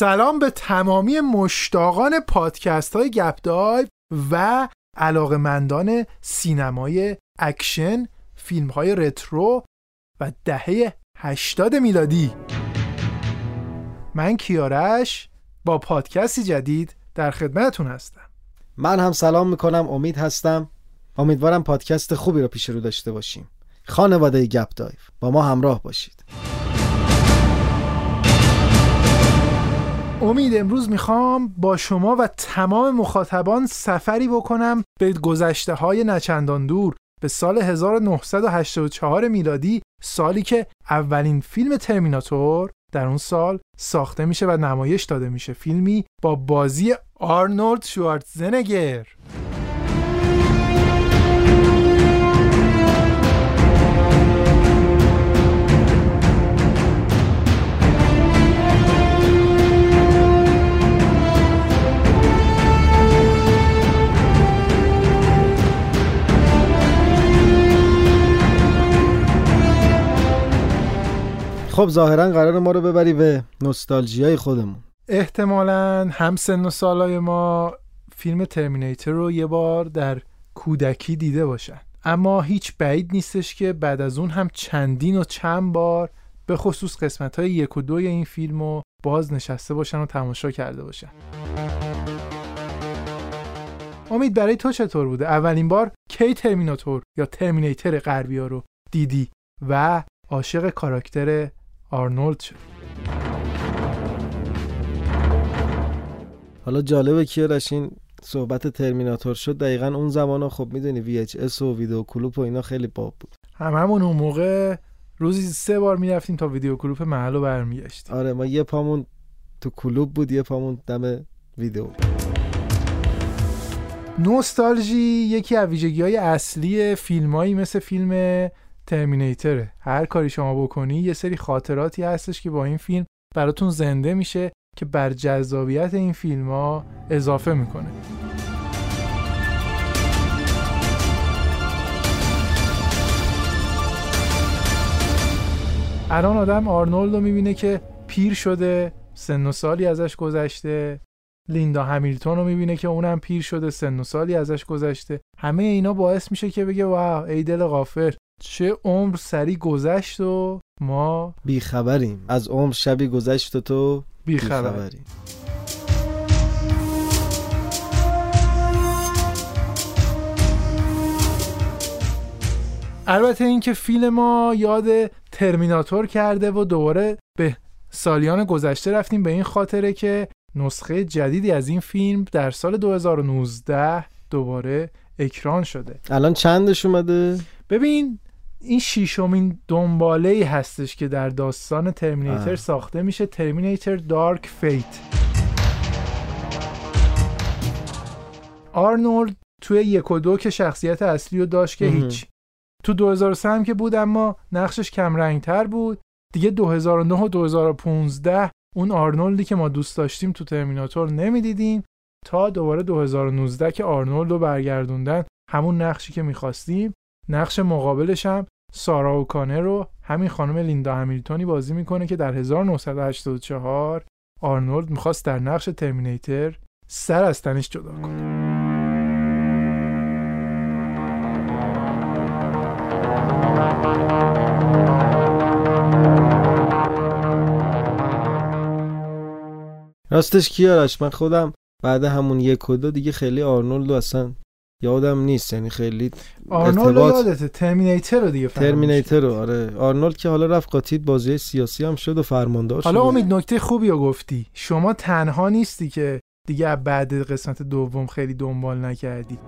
سلام به تمامی مشتاقان پادکست های گپ دایو و علاقمندان سینمای اکشن فیلم های رترو و دهه 80 میلادی. من کیارش با پادکستی جدید در خدمتتون هستم. من هم سلام می‌کنم امید هستم. امیدوارم پادکست خوبی رو پیش رو داشته باشیم. خانواده گپ دایو با ما همراه باشید. امید امروز می‌خوام با شما و تمام مخاطبان سفری بکنم به گذشته های نچندان دور. به سال 1984 میلادی سالی که اولین فیلم ترمیناتور در اون سال ساخته میشه و نمایش داده میشه. فیلمی با بازی آرنولد شوارتزنگر خب ظاهرا قرار ما رو ببری به نوستالژیای خودمون. احتمالا هم سن و سالای ما فیلم ترمینیتر رو یه بار در کودکی دیده باشن. اما هیچ بعید نیستش که بعد از اون هم چندین و چند بار به خصوص قسمت های یک و دوی این فیلم رو باز نشسته باشن و تماشا کرده باشن. امید برای تو چطور بوده؟ اولین بار کی ترمیناتور یا ترمینیتر غربی ها رو دیدی و عاشق کاراکتر آرنولد شد. حالا جالبه که این صحبت ترمیناتور شد دقیقا اون زمان خب می‌دونی VHS و ویدیو کلوپ و اینا خیلی باب بود. هممون اون موقع روزی سه بار می‌رفتیم تا ویدیو کلوپ محل رو برمیگشتیم. آره ما یه پامون تو کلوب بود یه پامون دم ویدیو نوستالژی یکی از ویژگی های اصلی فیلمایی مثل فیلم ترمینیتره. هر کاری شما بکنی یه سری خاطراتی هستش که با این فیلم براتون زنده میشه که بر جذابیت این فیلم ها اضافه می‌کنه. الان آدم آرنولد رو می‌بینه که پیر شده سن و سالی ازش گذشته. لیندا همیلتون رو می‌بینه که اونم پیر شده سن و سالی ازش گذشته. همه اینا باعث میشه که بگه واو ای دل غافل. چه عمر سری گذشت و ما بیخبریم از عمر شبی گذشت و تو بیخبریم البته اینکه فیلم ما یاد ترمیناتور کرده و دوباره به سالیان گذشته رفتیم به این خاطره که نسخه جدیدی از این فیلم در سال 2019 دوباره اکران شده. الان چندش اومده؟ ببین این شیشمین دنباله ای هستش که در داستان ترمینیتر ساخته میشه. ترمینیتر دارک فیت. آرنولد توی یک و دو که شخصیت اصلی رو داشت که هیچ. تو 2003 هم که بود اما نقشش کم تر بود. دیگه 2009 و 2015 اون آرنولدی که ما دوست داشتیم تو ترمیناتور نمی‌دیدیم تا دوباره 2019 که آرنولد رو برگردوندن همون نقشی که می‌خواستیم. نقش مقابلش هم سارا کانه رو همین خانم لیندا همیلتونی بازی می‌کنه که در 1984 آرنولد می‌خواست در نقش ترمینیتر سر از تنش جدا کنه. راستش کیارش؟ من خودم بعد همون یک و دو دیگه خیلی آرنولد اصلا یادم نیست یعنی خیلی آرنولد ارتباط... یادته ترمینیتر رو دیگه ترمینیتر رو آره. آرنولد که حالا رفت قاطید بازی سیاسی هم شد و فرماندار حالا امید نکته خوبی رو گفتی. شما تنها نیستی که دیگه بعد قسمت دوم خیلی دنبال نکردی.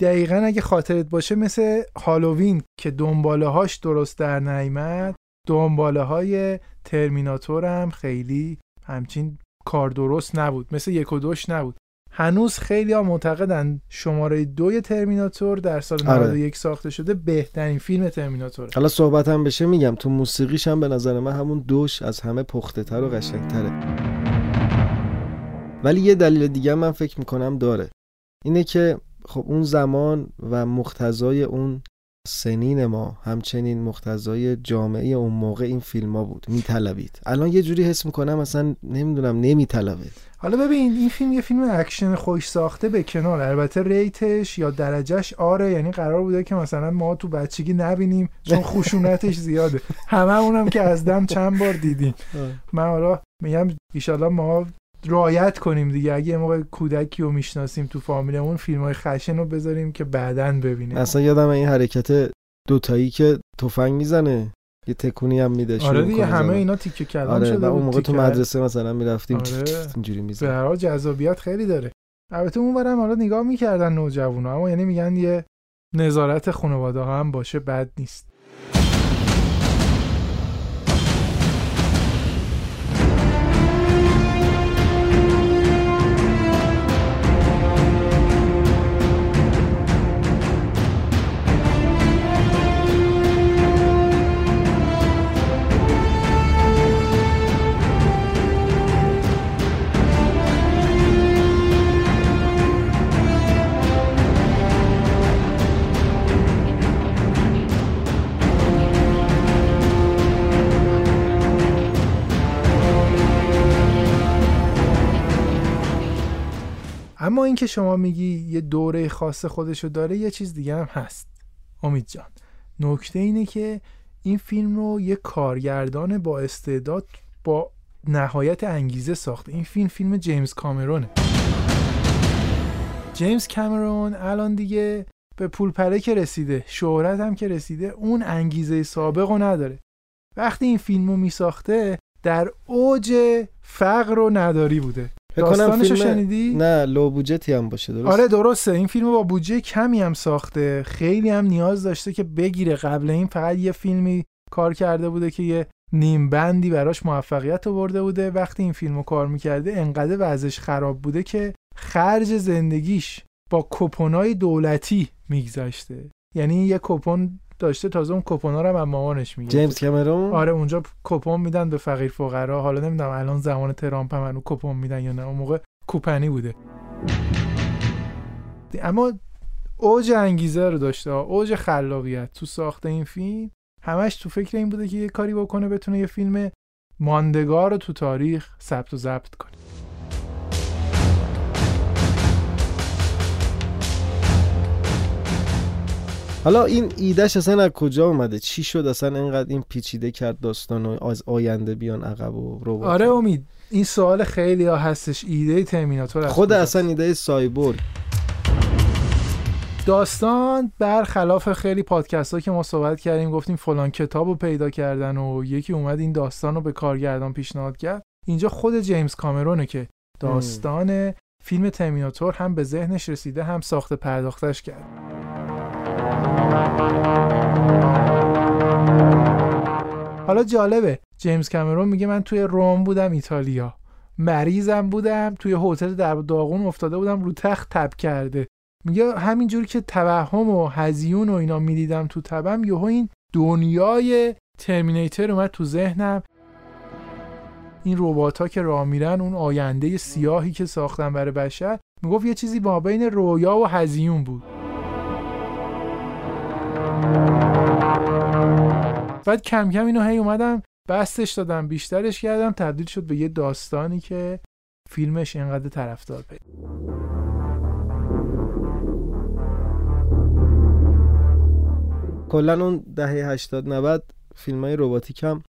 دقیقا اگه خاطرت باشه مثل هالووین که دنباله هاش درست در نیمد دنباله های ترمیناتور هم خیلی همچین کار درست نبود. مثل یک و دوش نبود. هنوز خیلی ها معتقدن شماره دوی ترمیناتور در سال 91 آره. ساخته شده بهترین فیلم ترمیناتور حالا صحبت هم بشه میگم تو موسیقیش هم به نظر من همون دوش از همه پخته تر و قشنگتره. ولی یه دلیل دیگه من فکر می‌کنم داره. اینه که خب اون زمان و مختزای اون سنین ما همچنین مقتضای جامعه اون موقع این فیلم ها بود میطلبید. الان یه جوری حس می‌کنم اصلا نمی‌دونم نمیطلبه. حالا ببین این فیلم یه فیلم اکشن خوش ساخته به کنار. البته rate ش یا درجه‌ش آره یعنی قرار بوده که مثلا ما تو بچگی نبینیم چون خشونتش زیاده. همه اونم که از دم چند بار دیدیم. من حالا میگم ایشالله ما رعایت کنیم دیگه. اگه موقع کودکی رو می‌شناسیم تو فامیلمون فیلم های خشن رو بذاریم که بعدا ببینیم. اصلا یادم این حرکت دوتایی که تفنگ می‌زنه. یه تکونی هم میده آره دیگه همه اینا تیکه کلام آره شده اون موقع تو مدرسه مثلا می‌رفتیم آره. اینجوری به می‌زنه هر حال جذابیت خیلی داره. البته اون برم حالا نگاه می‌کردن نوجوانا اما یعنی میگن یه نظارت خانواده ها هم باشه بد نیست. اینکه شما میگی یه دوره خاص خودشو داره یه چیز دیگه هم هست. امید جان نکته اینه که این فیلم رو یه کارگردان با استعداد با نهایت انگیزه ساخته این فیلم فیلم جیمز کامرونه. جیمز کامرون الان دیگه به پول پله که رسیده شهرت هم که رسیده اون انگیزه سابق رو نداره. وقتی این فیلم رو میساخته در اوج فقر و نداری بوده. داستانشو فیلم- شنیدی؟ نه لو بودجتی هم باشه درست آره درسته. این فیلم با بودجه کمی هم ساخته. خیلی هم نیاز داشته که بگیره. قبل این فقط یه فیلمی کار کرده بوده که یه نیم بندی براش موفقیت آورده بوده. وقتی این فیلمو کار می‌کرده انقدر وضعش خراب بوده که خرج زندگیش با کپونای دولتی میگذاشته یعنی یه کپون داشته تازه اون کپونا رو هم از مامانش میگه جیمز کامرون آره اونجا کپون میدن به فقیر فقرا. حالا نمی‌دونم الان زمان ترامپ هم هنوز کپون میدن یا نه. اون موقع کوپنی بوده. اما اوج انگیزه رو داشته. اوج خلاقیت. تو ساخت این فیلم همش تو فکر این بوده که یه کاری بکنه بتونه یه فیلم ماندگار رو تو تاریخ ثبت و ضبط کنه. حالا این ایدهش اصلا از کجا اومده؟ چی شد اصلا اینقدر این پیچیده کرد داستان و از آینده بیان عقب و ربات آره امید این سوال خیلی ها هستش. ایده ترمیناتور خود؟ اصلا ایده سایبورگ داستان برخلاف خیلی پادکست ها که ما صحبت کردیم گفتیم فلان کتاب رو پیدا کردن و یکی اومد این داستان رو به کارگردان پیشنهاد کرد. اینجا خود جیمز کامرونه که داستان فیلم ترمیناتور هم به ذهنش رسیده هم ساخت پرداختش کرد. حالا جالبه. جیمز کامرون میگه من توی روم بودم ایتالیا. مریضم بودم توی هتل در داغون افتاده بودم رو تخت تب کرده. میگه همینجور که توهم و هزیون و اینا می‌دیدم تو تبم یهو این دنیای ترمینیتر اومد تو ذهنم. این ربات ها که راه میرن اون آینده سیاهی که ساختن برای بشر. می‌گفت یه چیزی با بین رویا و هزیون بود. بعد کم کم اینو هی اومدم بستش دادم بیشترش کردم تبدیل شد به یه داستانی که فیلمش اینقدر طرفدار پیدا کلا اون دهه 80 90 فیلم های رباتیک هم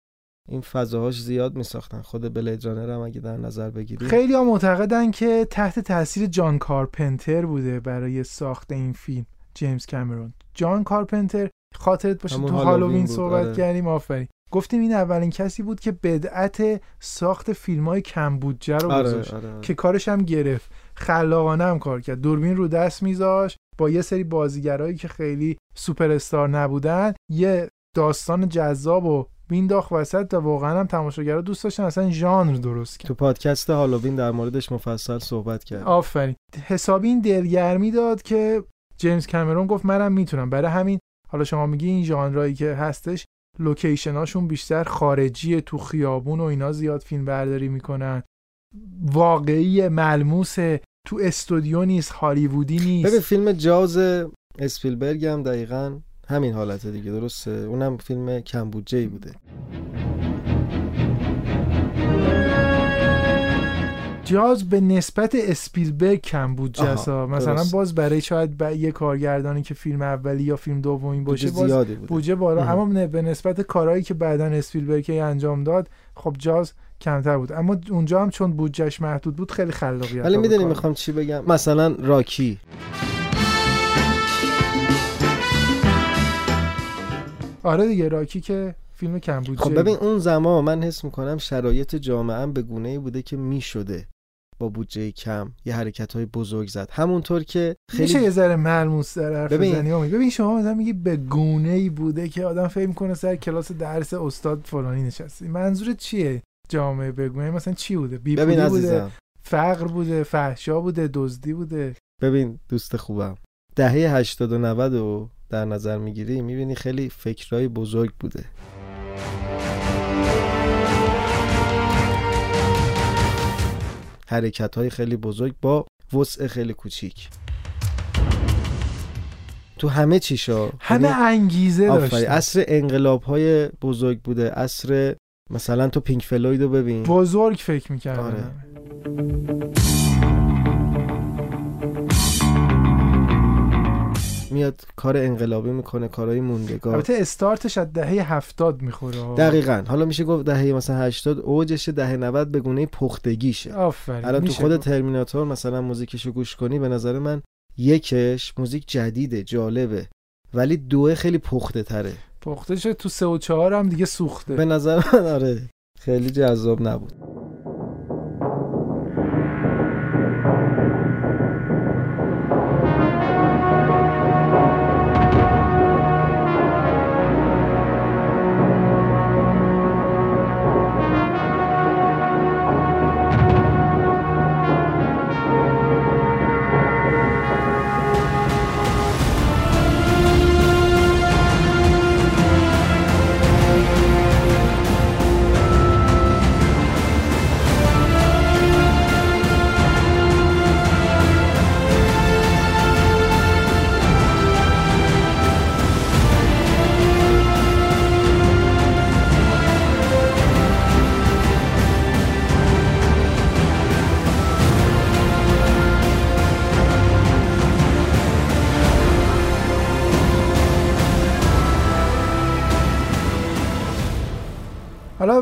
این فضاهاش زیاد میساختن. خود بلید رانر هم اگه در نظر بگیری خیلی ها معتقدن که تحت تاثیر جان کارپنتر بوده برای ساخت این فیلم. جیمز کامرون. جان کارپنتر خاطرت باشه تو هالووین صحبت آره. کردیم آفرین. گفتیم این اولین کسی بود که بدعت ساخت فیلم های کم بودجه رو آره گذاشت آره, آره. که کارش هم گرفت. خلاقانه هم کار کرد. دوربین رو دست میذاش با یه سری بازیگرایی که خیلی سوپر استار نبودن یه داستان جذاب و مینداخت وسط و واقعا هم تماشاگرها دوست داشتن اصلا ژانر درست کرد. تو پادکست هالووین در موردش مفصل صحبت کرد آفرین. حسابی این دلگرمی داد که جیمز کامرون گفت منم می‌تونم. برای همین حالا شما میگی این ژانرایی که هستش لوکیشناشون بیشتر خارجی تو خیابون و اینا زیاد فیلم برداری می‌کنن. واقعی ملموس تو استودیو نیست هالیوودی ببین نیست فیلم جاز اسپیلبرگ هم دقیقا همین حالت دیگه درسته؟ اونم فیلم کم بودجه بوده. جاز به نسبت اسپیلبرگ کم بود جسا مثلا درست. باز برای شاید ب... یه کارگردانی که فیلم اولی یا فیلم دومی باشه باز بودجه بالا. اما نه- به نسبت کارهایی که بعدا اسپیلبرگ انجام داد خب جاز کمتر بود. اما اونجا هم چون بودجهش محدود بود خیلی خلاقیت ولی می‌دونی می‌خوام چی بگم؟ مثلا راکی. آره دیگه راکی که فیلم کم بودجه خب ببین اون زمان من حس می‌کنم شرایط جامعه به گونه ای بوده که می‌شده. با بودجه کم یه حرکت های بزرگ زد. همونطور که میشه خیلی یه ذره ملموس در حرف ببین. ببین شما مثلا میگی به گونه ای بوده که آدم فکر می‌کنه سر کلاس درس استاد فلانی نشستی منظور چیه جامعه بگونه مثلا چی بوده؟ بی ببین بوده؟ عزیزم. فقر بوده؟ فحشا بوده؟ دزدی بوده؟ ببین دوست خوبم دهه 80 و 90 رو در نظر می‌گیری می‌بینی خیلی فکرهای بزرگ بوده. حرکت های خیلی بزرگ با وسع خیلی کوچیک. تو همه چیشا؟ همه یعنی انگیزه داشتن. عصر انقلاب های بزرگ بوده عصر مثلا تو پینک فلوید رو ببین. بزرگ فکر می‌کردن آره. میاد کار انقلابی می‌کنه کارهای موندگار. البته استارتش از دهه هفتاد می‌خوره. دقیقا. حالا میشه گفت دهه مثلا 80 اوجش دهه 90 به گونه پختگیشه. آفرین الان تو خود. ترمیناتور مثلا موزیکشو گوش کنی به نظر من یکش موزیک جدیده جالبه. ولی دوه خیلی پخته تره پخته شد تو سه و چهار هم دیگه سوخته. به نظر من آره خیلی جذاب نبود.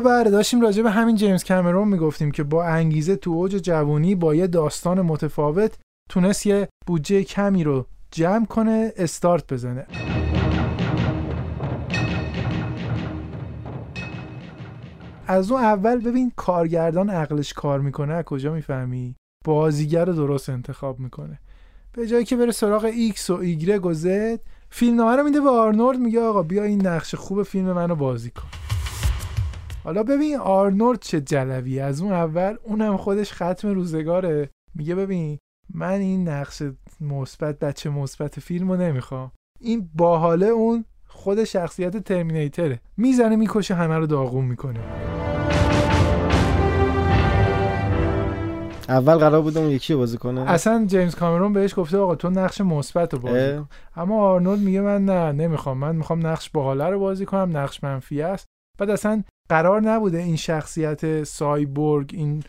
بله داشتیم راجع به همین جیمز کامرون می‌گفتیم که با انگیزه تو اوج جوانی با یه داستان متفاوت تونست یه بودجه کمی رو جمع کنه استارت بزنه. از اون اول ببین کارگردان عقلش کار می‌کنه کجا می‌فهمی؟ بازیگر رو درست انتخاب می‌کنه. به جای که بره سراغ ایکس و ایگرگ و زد فیلمنامه رو میده به آرنولد میگه آقا بیا این نقش خوب فیلم منو بازی کن. حالا ببین آرنولد چه جلوی از اون اول اونم خودش ختم روزگاره. میگه ببین من این نقش مثبت بچه مثبت فیلم رو نمی‌خوام. این باحاله اون خود شخصیت ترمینیتره. می‌زنه می‌کشه همه رو داغون می‌کنه. اول قرار بود اون یکی بازی کنه. اصلا جیمز کامرون بهش گفته آقا تو نقش مثبت رو بازی کن. اما آرنولد میگه من نه نمی‌خوام. من می‌خوام نقش باحاله رو بازی کنم نقش منفی است. بعد اصلا قرار نبوده این شخصیت سایبورگ این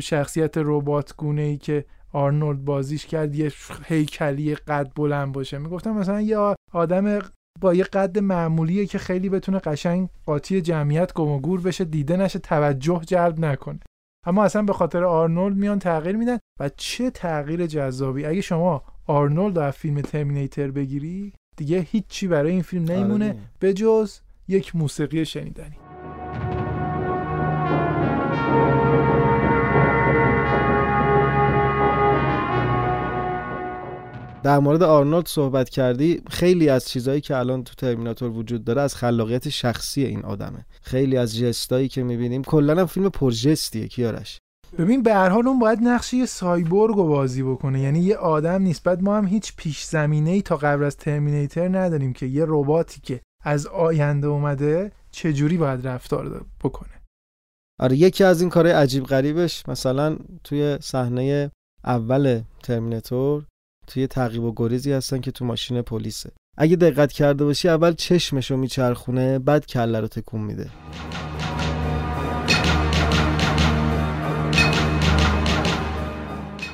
شخصیت ربات گونه ای که آرنولد بازیش کرد یه هیکلی قد بلند باشه. می‌گفتم مثلا یه آدم با یه قد معمولیه که خیلی بتونه قشنگ قاطی جمعیت گم و گور بشه دیده نشه توجه جلب نکنه. اما اصلا به خاطر آرنولد میان تغییر میدن و چه تغییر جذابی. اگه شما آرنولد رو از فیلم ترمینیتر بگیری دیگه هیچی برای این فیلم نمیمونه آره. به جز یک موسیقی شنیدنی. در مورد آرنولد صحبت کردی خیلی از چیزهایی که الان تو ترمیناتور وجود داره از خلاقیت شخصی این آدمه. خیلی از جستایی که می‌بینیم کلا هم فیلم پرجستیه کیارش ببین به هر حال اون باید نقش یه سایبورگ رو بازی بکنه. یعنی یه آدم نیست. بعد ما هم هیچ پیش زمینه ای تا قبل از ترمینیتر نداریم که یه رباتی که از آینده اومده چجوری باید رفتار بکنه. آره یکی از این کارهای عجیب غریبش مثلا توی صحنه اول ترمیناتور توی تعقیب و گریزی هستن که تو ماشین پلیسه. اگه دقت کرده باشی اول چشمشو میچرخونه بعد کله رو تکون میده.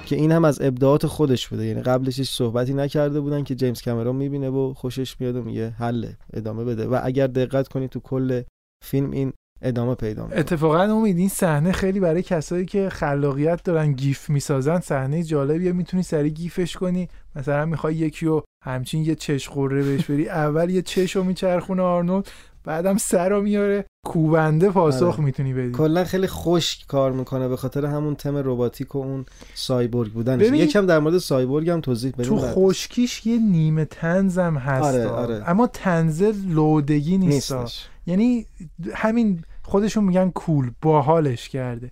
که این هم از ابداعات خودش بوده. یعنی قبلش هیچ صحبتی نکرده بودن که جیمز کامرون می‌بینه و خوشش میاد و میگه حله ادامه بده. و اگر دقت کنی تو کل فیلم این ادامه پیدا می‌کنه. اتفاقا امید این صحنه خیلی برای کسایی که خلاقیت دارن GIF می‌سازن صحنه جالبیه. می‌تونی سری GIF ش کنی. مثلا می‌خوای یکی رو همچین یه چش قره بهش بری اول یه چش رو میچرخونه آرنولد بعدم سر رو میاره. کوبنده پاسخ آره. می‌تونی بدی. کلا خیلی خشک کار می‌کنه به خاطر همون تم رباتیک و اون سایبورگ بودن ببین- یکم در مورد سایبورگ هم توضیح بدیم تو. خشکیش یه نیمه طنزم هست آره، آره. اما طنز لودگی نیست یعنی همین خودشون میگن کول باحالش کرده.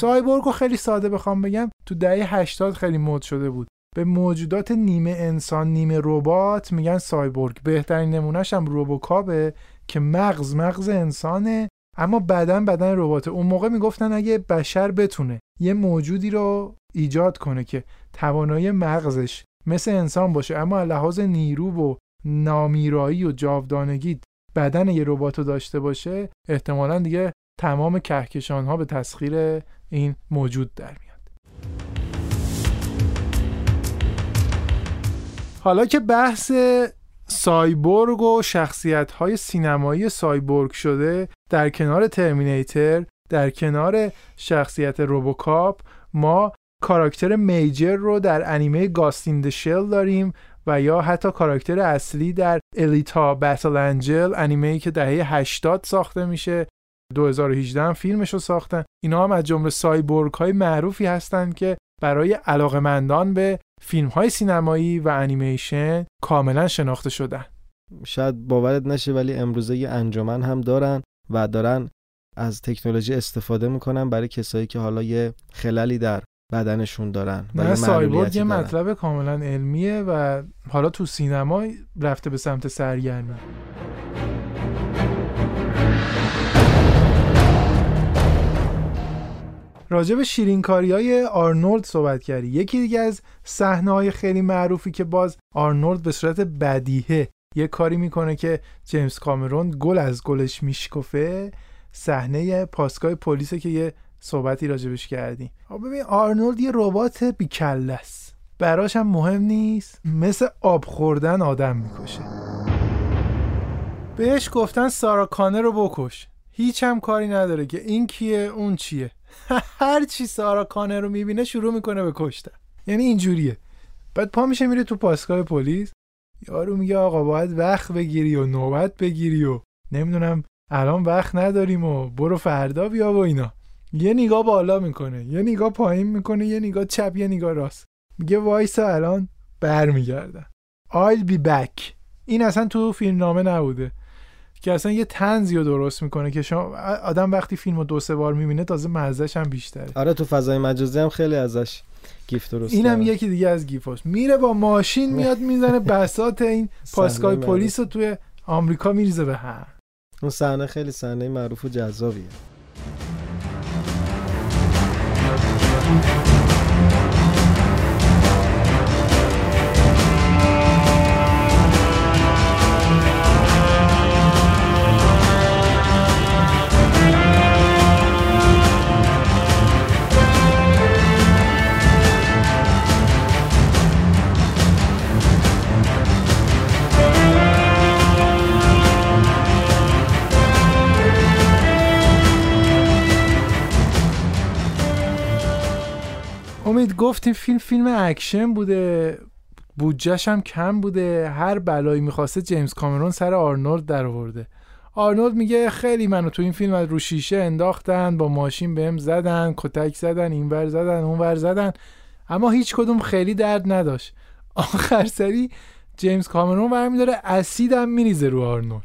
سایبورگ رو خیلی ساده بخوام بگم تو دهه 80 خیلی مد شده بود. به موجودات نیمه انسان نیمه ربات میگن سایبورگ. بهترین نمونهش هم روبوکابه که مغز مغز انسانه اما بدن بدن رباته. اون موقع می‌گفتن اگه بشر بتونه یه موجودی رو ایجاد کنه که توانایی مغزش مثل انسان باشه اما لحاظ نیرو و نامیرایی و جاودانگی بدن یه ربات داشته باشه احتمالا دیگه تمام کهکشان ها به تسخیر این موجود در میاد. حالا که بحث سایبورگ و شخصیت های سینمایی سایبورگ شده در کنار ترمینیتر در کنار شخصیت روبوکاپ ما کاراکتر میجر رو در انیمه گاستین شل داریم و یا حتی کاراکتر اصلی در الیتا بتل انجل انیمه ای که دهه 80 ساخته میشه 2018 هم فیلمش رو ساختن. اینا هم از جمله سایبورگ های معروفی هستند که برای علاقمندان به فیلم های سینمایی و انیمیشن کاملا شناخته شدن. شاید باورت نشه ولی امروزه یه انجمن هم دارن و دارن از تکنولوژی استفاده می‌کنن برای کسایی که حالا یه خللی در بدنشون دارن نه سایبورگ یه. مطلب کاملا علمیه و حالا تو سینما رفته به سمت سرگرمی. راجع به شیرینکاری های آرنولد صحبت کردی. یکی دیگه از صحنه های خیلی معروفی که باز آرنولد به صورت بدیهه یه کاری می‌کنه که جیمز کامرون گل از گلش میشکفه صحنه پاسگاه پلیسه که یه صحبتی راجبش کردی. خب ببین آرنولد یه ربات بیکله است. براش هم مهم نیست. مثل آب خوردن آدم می‌کشه. بهش گفتن سارا کانه رو بکش. هیچ هم کاری نداره که این کیه اون چیه. هر چی سارا کانه رو می‌بینه شروع می‌کنه به کشتن یعنی اینجوریه. بعد پا میشه میره تو پاسگاه پلیس. یارو میگه آقا باید وقت بگیری و نوبت بگیری و نمی‌دونم الان وقت نداریم و برو فردا بیا و اینا. یه نگاه بالا می‌کنه یه نگاه پایین می‌کنه یه نگاه چپ یه نگاه راست. میگه وایسا الان برمیگردن I'll be back. این اصلا تو فیلم نامه نبوده. که اصلا یه تنزی رو درست می‌کنه که شما آدم وقتی فیلم رو دو سه بار می‌بینه تازه مزهش هم بیشتره. آره تو فضای مجازی هم خیلی ازش گیف درست اینم. یکی دیگه از گیفاش میره با ماشین میاد می‌زنه بسات این پاسگاه صحنه پلیس رو توی آمریکا میریزه به هم. اون صحنه خیلی صحنه معروف و جذابیه. امید گفتیم فیلم فیلم اکشن بوده بودجه‌ش هم کم بوده. هر بلایی می‌خواسته جیمز کامرون سر آرنولد در آورده آرنولد میگه خیلی منو تو این فیلم رو شیشه انداختن با ماشین بهم زدن کتک زدن اینور زدن اونور زدن. اما هیچ کدوم خیلی درد نداشت. آخر سری جیمز کامرون برمیداره اسید هم میریزه رو آرنولد.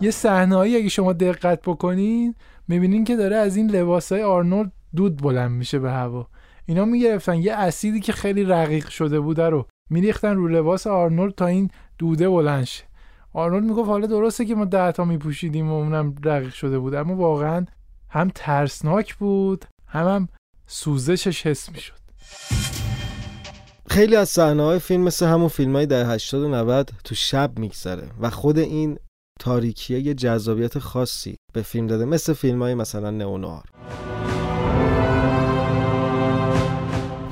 یه صحنه‌ای اگه شما دقت بکنین می‌بینین که داره از این لباسای آرنولد دود بلند میشه به هوا. اینا می‌گرفتن. یه اسیدی که خیلی رقیق شده بوده رو میریختن رو لباس آرنولد تا این دوده بلند شه. آرنولد می‌گفت حالا درسته که ما ده تا میپوشیدیم و اونم رقیق شده بود اما واقعا هم ترسناک بود هم هم سوزشش حس می‌شد. خیلی از صحنه های فیلم مثل همون فیلم های در 80 و 90 تو شب میگذره و خود این تاریکیه یه جذابیت خاصی به فیلم داده مثل فیلم های مثلا نئونوار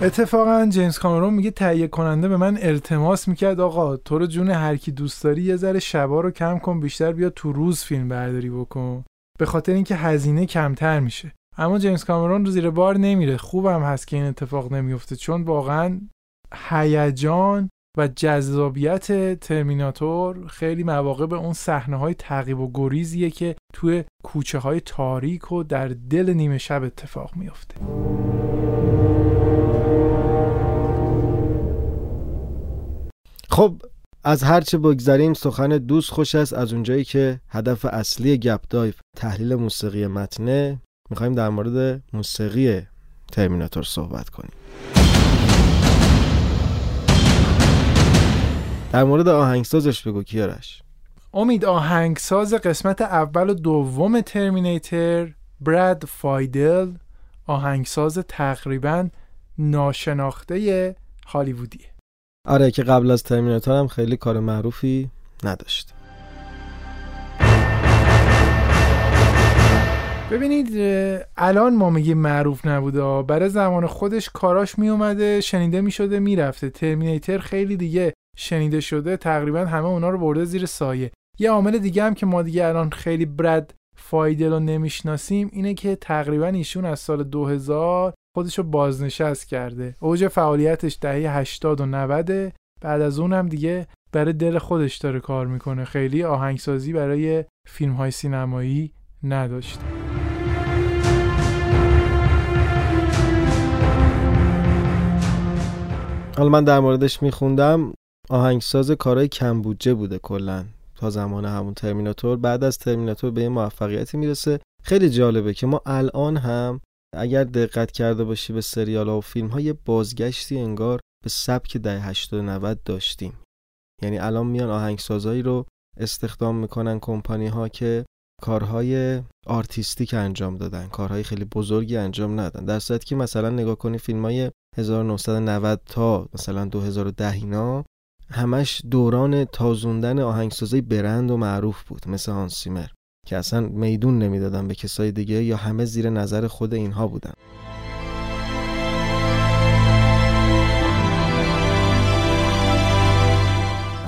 اتفاقا جیمز کامرون میگه تهیه کننده به من التماس می‌کرد آقا تو رو جون هر کی دوست داری یه ذره شبا رو کم کن بیشتر بیا تو روز فیلم برداری بکن. به خاطر اینکه هزینه کمتر میشه. اما جیمز کامرون رو زیر بار نمیره. خوبم هست که این اتفاق نمیفته چون واقعا هیجان و جذابیت ترمیناتور خیلی مواقع به اون صحنه های تعقیب و گریزیه که توی کوچه های تاریک و در دل نیمه شب اتفاق میفته خب از هرچه بگذریم سخن دوست خوش است. از اونجایی که هدف اصلی گپ دایف تحلیل موسیقی متنه می‌خوایم در مورد موسیقی ترمیناتور صحبت کنیم. در مورد آهنگسازش بگو کیارش امید آهنگساز قسمت اول و دوم ترمینیتر براد فایدل آهنگساز تقریبا ناشناخته هالیوودیه آره که قبل از ترمیناتور هم خیلی کار معروفی نداشت. ببینید الان ما میگیم معروف نبوده برای زمان خودش کاراش میومده شنیده می‌شده می‌رفته. ترمینیتر خیلی دیگه شنیده شده تقریبا همه اونا رو برده زیر سایه. یه عامل دیگه هم که ما دیگه الان خیلی برد فایدل رو نمی‌شناسیم اینه که تقریبا ایشون از سال 2000 خودش رو بازنشست کرده. اوج فعالیتش دهه 80 و 90 بعد از اون هم دیگه برای دل خودش داره کار می‌کنه. خیلی آهنگسازی برای فیلم های سینمایی نداشته حالا من در موردش میخوندم. آهنگساز کارهای کم بودجه بوده کلا. تا زمان همون ترمیناتور. بعد از ترمیناتور به یه موفقیتی می‌رسه. خیلی جالبه که ما الان هم اگر دقت کرده باشی به سریال ها و فیلم ها یه بازگشتی انگار به سبک دهه 80 و 90 داشتیم. یعنی الان میان آهنگسازایی رو استخدام می‌کنن کمپانی ها که کارهای آرتیستیک انجام دادن کارهای خیلی بزرگی انجام ندادن. در صورتی که مثلا نگاه کنی فیلم های 1990 تا مثلا 2010 اینا همش دوران تازوندن آهنگسازی برند و معروف بود مثل هانسیمر که اصلا میدون نمی‌دادن به کسای دیگه یا همه زیر نظر خود اینها بودن.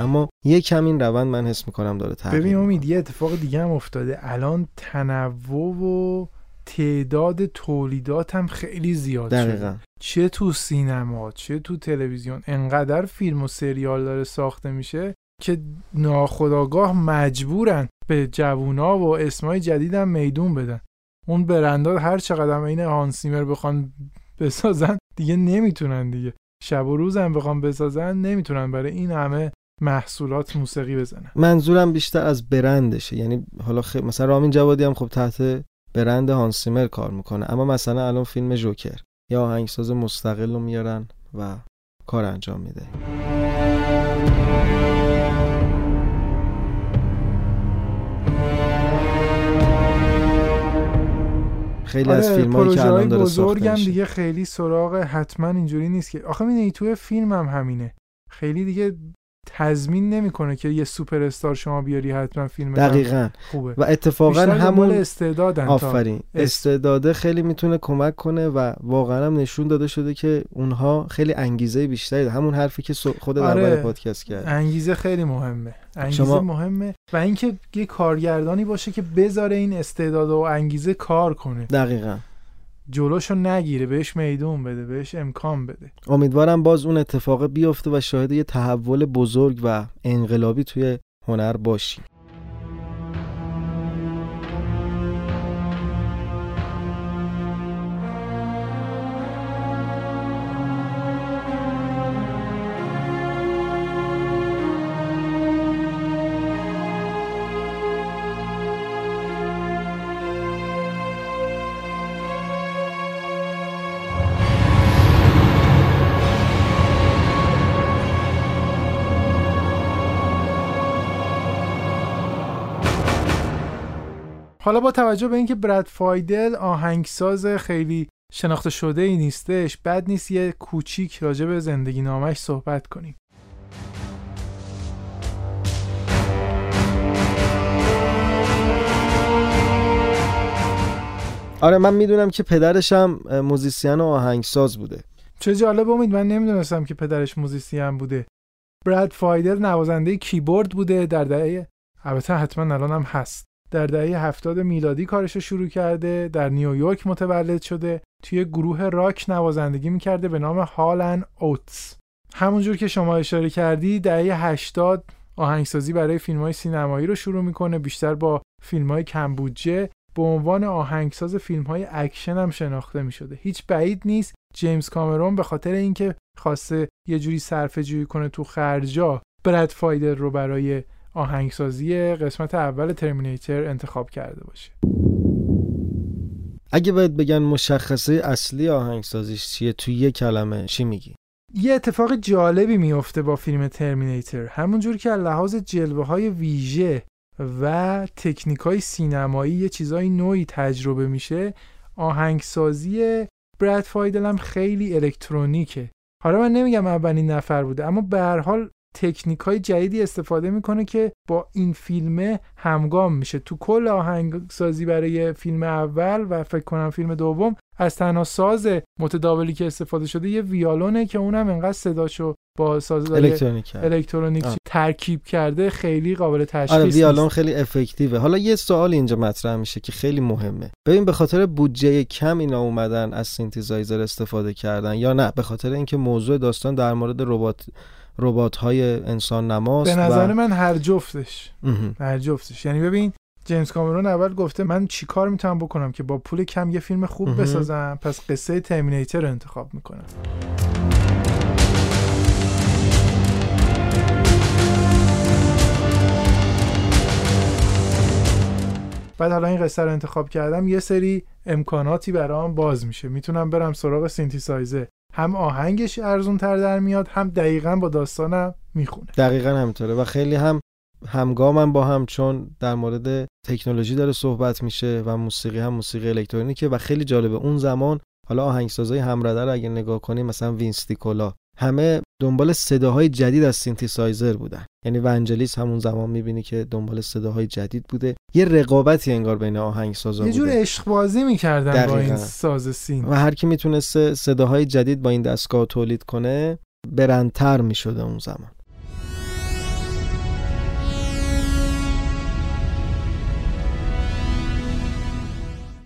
اما یه کمین روند من حس می‌کنم داره تغییر ببین امید یه اتفاق دیگه هم افتاده. الان تنوع و تعداد تولیدات هم خیلی زیاد دقیقا. شده چه تو سینما چه تو تلویزیون انقدر فیلم و سریال داره ساخته میشه که ناخداگاه مجبورن به جوونا و اسمای جدیدم میدون بدن. اون برندات هر چقدر این هانسیمر بخوان بسازن دیگه نمی‌تونن دیگه. شب و روز هم بخوان بسازن نمی‌تونن برای این همه محصولات موسیقی بزنن. منظورم بیشتر از برندشه. یعنی حالا خ... مثلا رامین جوادی هم خب تحت برند هانسیمر کار می‌کنه. اما مثلا الان فیلم جوکر یا آهنگساز مستقل رو میارن و کار انجام میده. خیلی از آره فیلم هایی که الان داره بزرگم دیگه خیلی سراغ حتما اینجوری نیست که. آخه می‌دونی توی فیلم هم همینه. خیلی دیگه تضمین نمی‌کنه که یه سوپر استار شما بیاری حتما فیلم دقیقا. خوبه. و اتفاقا همون استعدادن آفرین. اس- استعداده خیلی می‌تونه کمک کنه و واقعا هم نشون داده شده که اونها خیلی انگیزه بیشتری دارن. همون حرفی که خود آره. پادکست کرد. انگیزه خیلی مهمه. انگیزه شما- مهمه و اینکه یه کارگردانی باشه که بذاره این استعداد و انگیزه کار کنه. دقیقا. جلوشو نگیره بهش میدون بده بهش امکان بده. امیدوارم باز اون اتفاق بیفته و شاهد یه تحول بزرگ و انقلابی توی هنر باشیم حالا با توجه به اینکه براد فایدل آهنگساز خیلی شناخته شده ای نیستش بد نیست یه کوچیک راجع به زندگی‌نامه‌ش صحبت کنیم. آره من می‌دونم که پدرش هم musician و آهنگساز بوده. چه جالب امید من نمی‌دونستم که پدرش musician بوده. براد فایدل نوازنده کیبورد بوده در دهه البته حتما الان هم هست. در دهه هفتاد میلادی کارش شروع کرده در نیویورک متولد شده توی گروه راک نوازندگی می‌کرده به نام Hall and Oates. همونجور که شما اشاره کردی دهه 80 آهنگسازی برای فیلم های سینمایی رو شروع می‌کنه بیشتر با فیلم های کم‌بودجه. به عنوان آهنگساز فیلم های اکشن هم شناخته می شده هیچ بعید نیست جیمز کامرون به خاطر اینکه خواسته یه جوری صرفه جویی کنه تو خرجا براد فایدل رو برای آهنگسازی قسمت اول ترمینیتر انتخاب کرده باشه. اگه باید بگن مشخصه اصلی آهنگسازیش چیه توی یه کلمه چی میگی؟ یه اتفاق جالبی میفته با فیلم ترمینیتر. همونجور که لحاظ جلوه های ویژه و تکنیک های سینمایی یه چیزای نوعی تجربه میشه آهنگسازی براد فایدل هم خیلی الکترونیکه. حالا من نمیگم اولین نفر بوده اما به هر حال تکنیک های جدیدی استفاده می‌کنه که با این فیلم همگام میشه. تو کل آهنگسازی برای فیلم اول و فکر کنم فیلم دوم از تنها ساز متداولی که استفاده شده یه ویالونه که اونم انقدر صداشو با ساز الکترونیک الکترونیک ترکیب کرده خیلی قابل تشخیص آره ویالون خیلی effective ه. حالا یه سوال اینجا مطرح میشه که خیلی مهمه. ببین به خاطر بودجه کم اینا اومدن از سینتزایزر استفاده کردن یا نه؟ به خاطر اینکه موضوع داستان در مورد ربات ربات های انسان نماست به نظر من هر جفتش. هر جفتش. یعنی ببین جیمز کامرون اول گفته من چیکار می‌تونم بکنم که با پول کم یه فیلم خوب بسازم پس قصه ترمینیتر رو انتخاب می‌کنم. بعد حالا این قصه رو انتخاب کردم یه سری امکاناتی برام باز میشه. می‌تونم برم سراغ سینتیسایزر. هم آهنگش ارزون تر در میاد هم دقیقا با داستانم می‌خونه. دقیقا همینطوره و خیلی هم همگامم با هم چون در مورد تکنولوژی داره صحبت میشه و موسیقی هم موسیقی الکترونیکه و خیلی جالبه. اون زمان حالا آهنگسازای همرده رو اگه نگاه کنیم مثلا وینس دیکولا همه دنبال صداهای جدید از سینتیسایزر بودن. یعنی ونجلیس همون زمان می‌بینی که دنبال صداهای جدید بوده. یه رقابتی انگار بین آهنگسازا یه جور عشق بازی می‌کردن با این ساز سین. و هر کی می‌تونست صداهای جدید با این دستگاه تولید کنه برندتر می‌شده اون زمان.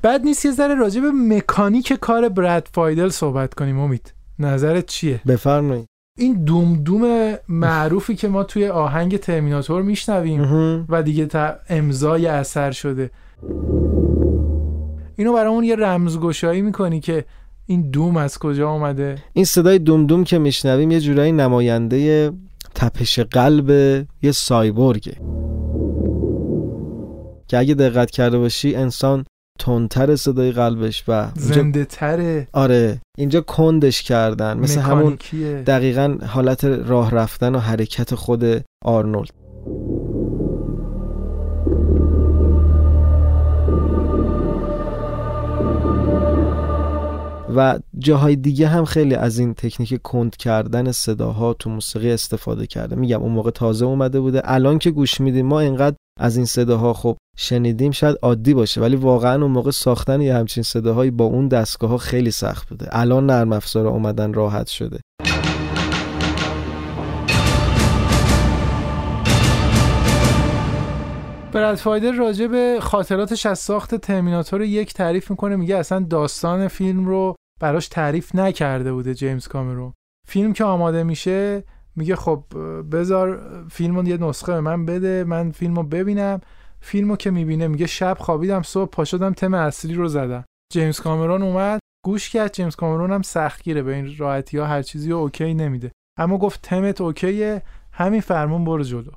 بعد نیست یه ذره راجع به مکانیک کار براد فایدل صحبت کنیم امید. نظرت چیه؟ بفرمایید. این دوم دوم معروفی که ما توی آهنگ ترمیناتور میشنویم و دیگه تا امضای اثر شده. اینو برامون یه رمزگشایی می‌کنی که این دوم از کجا آمده این صدای دوم دوم که میشنویم یه جورایی نماینده تپش قلب یه سایبورگه. که اگه دقت کرده باشی انسان تندتر صدای قلبش و زنده تره آره اینجا کندش کردن مثل همون دقیقا حالت راه رفتن و حرکت خود آرنولد. و جاهای دیگه هم خیلی از این تکنیک کند کردن صداها تو موسیقی استفاده کرده. میگم اون موقع تازه اومده بوده. الان که گوش میدیم ما اینقدر از این صداها خب شنیدیم شاید عادی باشه ولی واقعا اون موقع ساختن یه همچین صداهایی با اون دستگاه ها خیلی سخت بوده. الان نرم افزار اومدن راحت شده. براد فایدر راجع به خاطراتش از ساخت ترمیناتور یک تعریف می‌کنه میگه اصلا داستان فیلم رو براش تعریف نکرده بوده جیمز کامرون. فیلم که آماده میشه میگه خب بذار فیلم یه نسخه به من بده من فیلم رو ببینم. فیلمو که می‌بینه میگه شب خوابیدم صبح پا شدم تم اصلی رو زدم. جیمز کامرون اومد گوش کرد جیمز کامرون هم سختگیره به این راحتی ها هر چیزی رو اوکی نمیده. اما گفت تمت اوکیه همین فرمون برو جلو.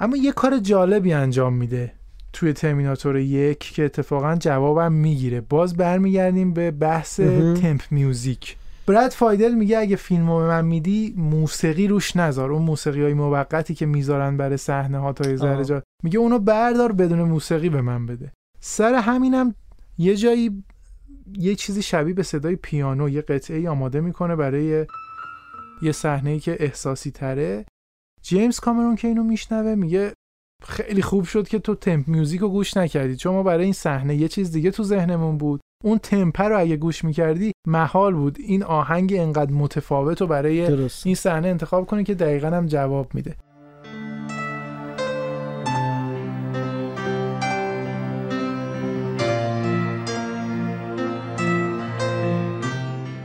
اما یه کار جالبی انجام میده. توی ترمیناتور یک که اتفاقا جوابم می‌گیره. باز برمیگردیم به بحث تمپ میوزیک. براد فایدل میگه اگه فیلمو به من میدی موسیقی روش نذار. اون موسیقی های موقتی که می‌ذارن برای صحنه ها تا یه میگه اونو بردار بدون موسیقی به من بده. سر همینم یه جایی یه چیزی شبیه به صدای پیانو یه قطعه ای آماده می‌کنه برای یه صحنه ای که احساسی تره. جیمز کامرون که اینو میشنوه میگه خیلی خوب شد که تو تمپ میوزیک رو گوش نکردی. چون ما برای این صحنه یه چیز دیگه تو ذهنمون بود. اون تمپه رو اگه گوش می‌کردی محال بود. این آهنگ انقدر متفاوت رو برای این صحنه انتخاب کنی که دقیقا هم جواب میده.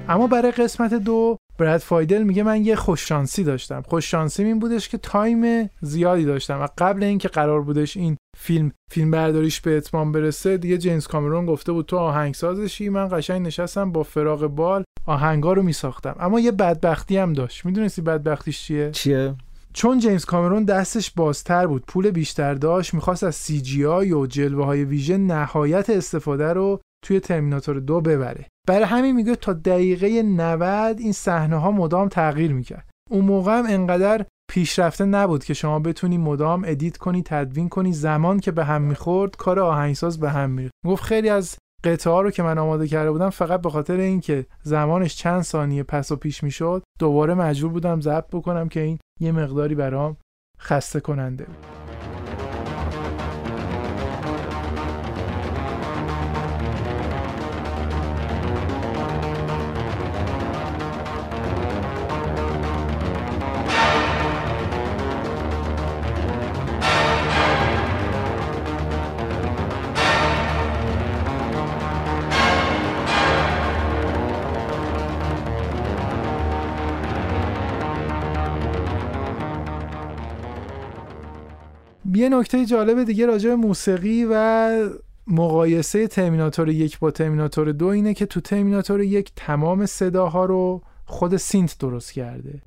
اما برای قسمت دو براد فایدل میگه من یه خوششانسی داشتم. خوششانسی این بودش که تایم زیادی داشتم و قبل اینکه قرار بودش این فیلم فیلم برداریش به اتمام برسه دیگه جیمز کامرون گفته بود تو آهنگسازشی من قشنگ نشستم با فراغ بال آهنگا رو میساختم. اما یه بدبختی هم داشت. می‌دونستی بدبختیش چیه؟ چیه؟ چون جیمز کامرون دستش بازتر بود پول بیشتر داشت می‌خواست از CGI و جلوه های ویژه نهایت استفاده رو توی ترمیناتور دو ببره. برای همین میگه تا دقیقه 90 این صحنه ها مدام تغییر می‌کرد. اون موقع هم انقدر پیشرفته نبود که شما بتونی مدام ادیت کنی تدوین کنی. زمان که به هم می‌خورد کار آهنگساز به هم می‌خورد گفت خیلی از قطعه ها رو که من آماده کرده بودم فقط به خاطر اینکه زمانش چند ثانیه پس و پیش می‌شد دوباره مجبور بودم ضبط بکنم که این یه مقداری برام خسته کننده بود. یه نکته جالب دیگه راجع به موسیقی و مقایسه ترمیناتور یک با ترمیناتور دو اینه که تو ترمیناتور یک تمام صداها رو خود سینت درست کرده.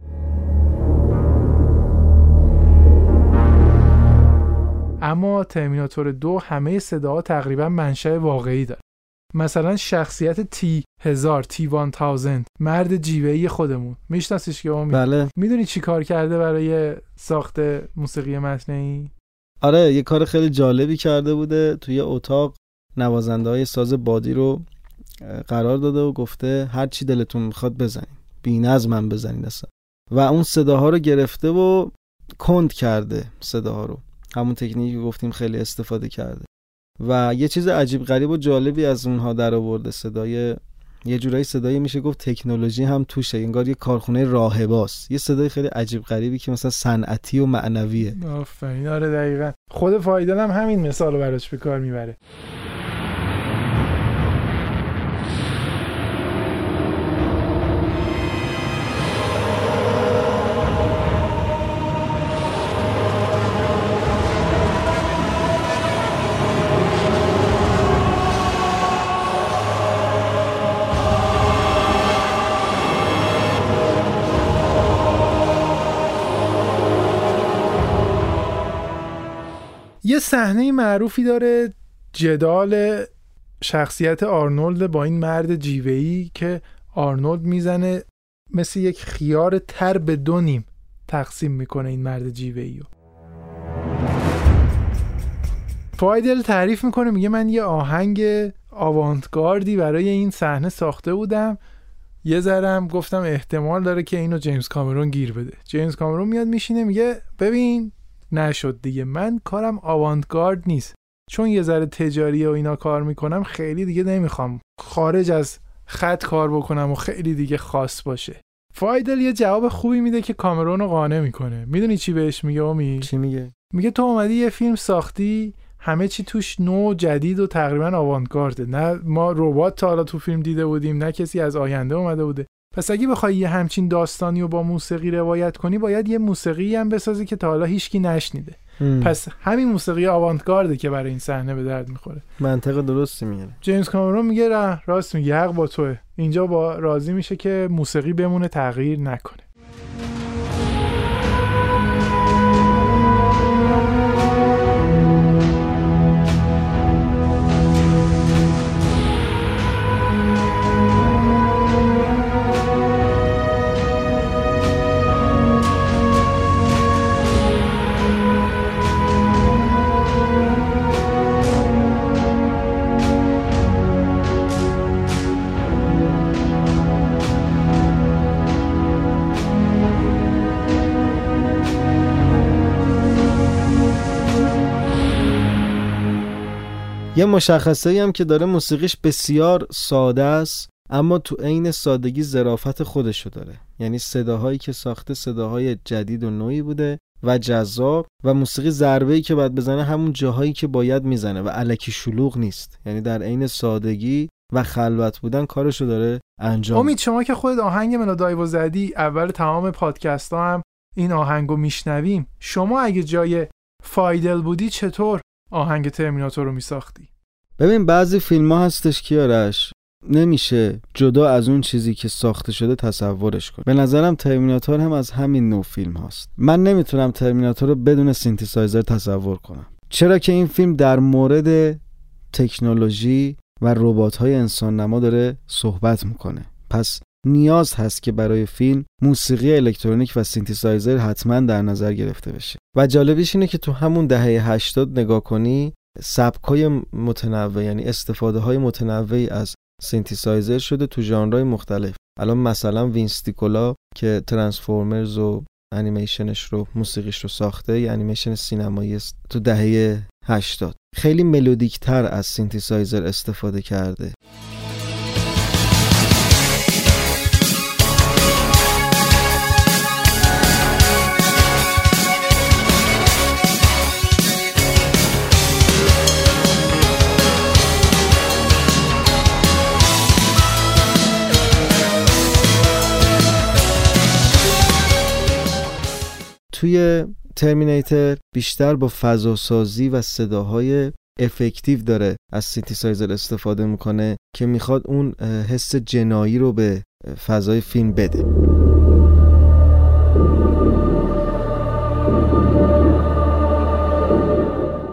اما ترمیناتور دو همه صداها تقریبا منشأ واقعی داره. مثلا شخصیت تی هزار تی وان تاوزند مرد جیوهی خودمون. میشناسیش که بله. می‌دونی چی کار کرده برای ساخت موسیقی متنی؟ آره یه کار خیلی جالبی کرده بوده. توی اتاق نوازنده های ساز بادی رو قرار داده و گفته هر چی دلتون می‌خواد بزنین. بین از من بزنین اصلا. و اون صداها رو گرفته و کند کرده صداها رو. همون تکنیکی گفتیم خیلی استفاده کرده. و یه چیز عجیب غریب و جالبی از اونها در آورده صدای یه جورایی صدایی میشه گفت تکنولوژی هم توشه انگار یه کارخونه راهباست یه صدای خیلی عجیب غریبی که مثلا صنعتی و معنویه. آفرین. آره دقیقا. خود فایدل هم همین مثال رو براش به کار می‌بره. صحنه معروفی داره جدال شخصیت آرنولد با این مرد جیوهی که آرنولد می‌زنه مثل یک خیار تر به دو نیم تقسیم می‌کنه این مرد جیوهی رو فایدل تعریف می‌کنه میگه من یه آهنگ آوانتگاردی برای این صحنه ساخته بودم. یه ذرم گفتم احتمال داره که اینو جیمز کامرون گیر بده. جیمز کامرون میاد میشینه میگه ببین نشد دیگه. من کارم آوانتگارد نیست. چون یه ذره تجاری و اینا کار می‌کنم خیلی دیگه نمی‌خوام خارج از خط کار بکنم و خیلی دیگه خاص باشه. فایدل یه جواب خوبی میده که کامرون رو قانع می‌کنه. می‌دونی چی بهش میگه امی چی میگه؟ میگه تو اومدی یه فیلم ساختی همه چی توش نو جدید و تقریبا آوانتگارده. نه ما ربات تا حالا تو فیلم دیده بودیم نه کسی از آینده اومده بوده. پس اگه بخوای یه همچین داستانی رو با موسیقی روایت کنی باید یه موسیقی هم بسازی که تا حالا هیچکی نشنیده. پس همین موسیقی آوانتگارده که برای این صحنه به درد می‌خوره. منطق درستی میگه. جیمز کامرون میگه راست میگه حق با توه. اینجا با راضی میشه که موسیقی بمونه تغییر نکنه. یه مشخصه هم که داره موسیقیش بسیار ساده است اما تو عین سادگی ظرافت خودشو داره. یعنی صداهایی که ساخته صداهای جدید و نوعی بوده و جذاب و موسیقی ضربه ای که باید بزنه همون جاهایی که باید می‌زنه و علکی شلوغ نیست. یعنی در عین سادگی و خلوت بودن کارشو داره انجام امید شما که خود آهنگ ملودایو زدی اول تمام پادکست ها هم این آهنگو میشنویم. شما اگه جای فایدل بودی چطور؟ آهنگ ترمیناتور رو میساختی. ببین بعضی فیلم ها هستش کیارش نمیشه جدا از اون چیزی که ساخته شده تصورش کن به نظرم ترمیناتور هم از همین نوع فیلم هاست. من نمی‌تونم ترمیناتور رو بدون سینتیسایزر تصور کنم. چرا که این فیلم در مورد تکنولوژی و ربات های انسان نما داره صحبت می‌کنه. پس نیاز هست که برای فیلم موسیقی الکترونیک و سینتیسایزر حتما در نظر گرفته بشه. و جالبیش اینه که تو همون دهه 80 نگاه کنی سبکای متنوع یعنی استفاده های متنوعی از سینتیسایزر شده تو ژانرهای مختلف. الان مثلا وینس دیکولا که ترانسفورمرز و انیمیشنش رو موسیقیش رو ساخته یه انیمیشن سینمایی تو دهه 80 خیلی ملودیک تر از سینتیسایزر استفاده کرده. توی ترمینیتر بیشتر با فضاسازی و صداهای effective داره از سینتیسایزر استفاده می‌کنه که می‌خواد اون حس جنایی رو به فضای فیلم بده.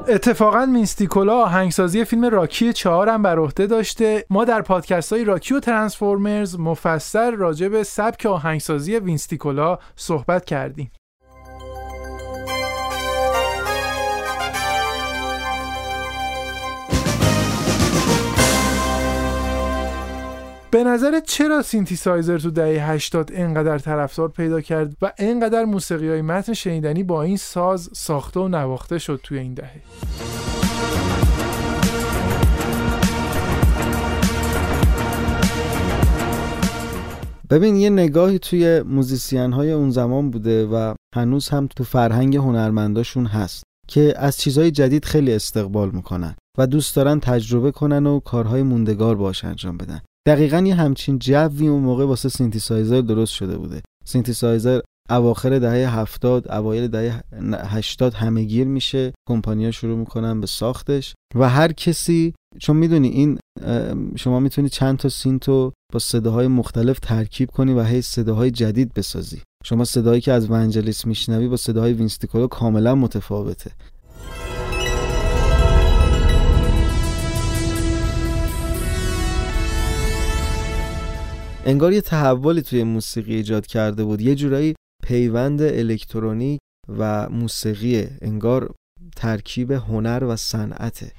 اتفاقا وینس دیکولا آهنگسازی فیلم راکی چهار هم بر عهده داشته. ما در پادکست های راکی و ترانسفورمرز مفصل راجع به سبک آهنگسازی وینس دیکولا صحبت کردیم. به نظرت چرا سینتیسایزر تو دهه 80 انقدر طرفدار پیدا کرد و انقدر موسیقی های متن شنیدنی با این ساز ساخته و نواخته شد توی این دهه؟ ببین یه نگاهی توی موزیسین های اون زمان بوده و هنوز هم تو فرهنگ هنرمنداشون هست که از چیزهای جدید خیلی استقبال می‌کنن و دوست دارن تجربه کنن و کارهای موندگار باش انجام بدن. دقیقا یه همچین جوی اون موقع واسه سینتیسایزر درست شده بوده. سینتیسایزر اواخر دهه هفتاد اوایل دهه هشتاد همهگیر میشه کمپانیا شروع می‌کنن به ساختش و هر کسی چون می‌دونی این شما می‌تونی چند تا synth و با صداهای مختلف ترکیب کنی و هی صداهای جدید بسازی. شما صدایی که از ونجلیس میشنوی با صداهای وینس دیکولا کاملا متفاوته. انگار یه تحولی توی موسیقی ایجاد کرده بود. یه جورایی پیوند الکترونیک و موسیقی انگار ترکیب هنر و صنعته.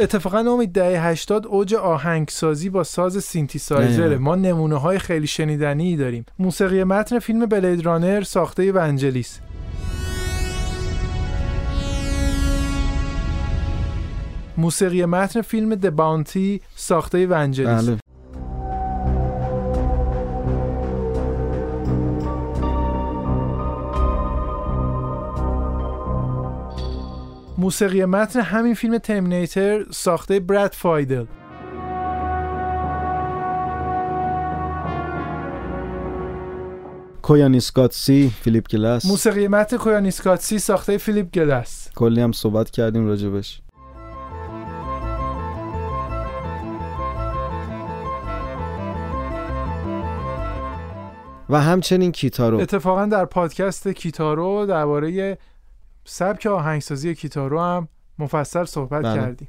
اتفاقا امید دهه 80 اوج آهنگسازی با ساز سینتیسایزره. ما نمونه های خیلی شنیدنی داریم. موسیقی متن فیلم بلید رانر ساخته ونجلیس موسیقی متن فیلم د باونتی ساخته ونجلیس. بله. موسیقی متن همین فیلم ترمینیتر ساخته براد فایدل. کویانیسکاتسی فیلیپ گلاس. موسیقی متن کویانیسکاتسی ساخته فیلیپ گلاس. کلی هم صحبت کردیم راجبش. و همچنین کیتارو. اتفاقا در پادکست کیتارو درباره سبک آهنگسازی کیتارو هم مفصل صحبت بله. کردیم.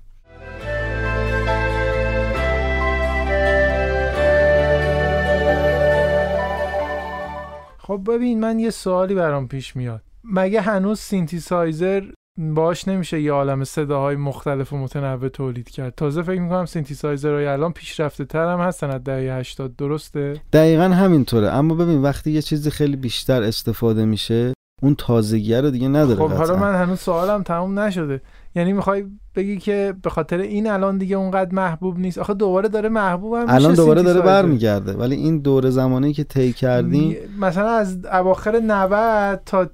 خب ببین من یه سوالی برام پیش میاد. مگه هنوز سینتیسایزر باش نمیشه یه عالم صداهای مختلف و متنوع تولید کرد. تازه فکر می‌کنم سینتیسایزرهای الان پیشرفته تر هم هستن از دهه 80 درسته؟ دقیقا همینطوره. اما ببین وقتی یه چیزی خیلی بیشتر استفاده میشه اون تازگی رو دیگه نداره خب حالا من هنوز سوالم تموم نشده. یعنی می‌خوای بگی که به خاطر این الان دیگه اونقدر محبوب نیست؟ آخه دوباره داره محبوب هم الان دوباره داره برمیگرده. ولی این دور زمانی که طی کردیم مثلا از اواخر 90 تا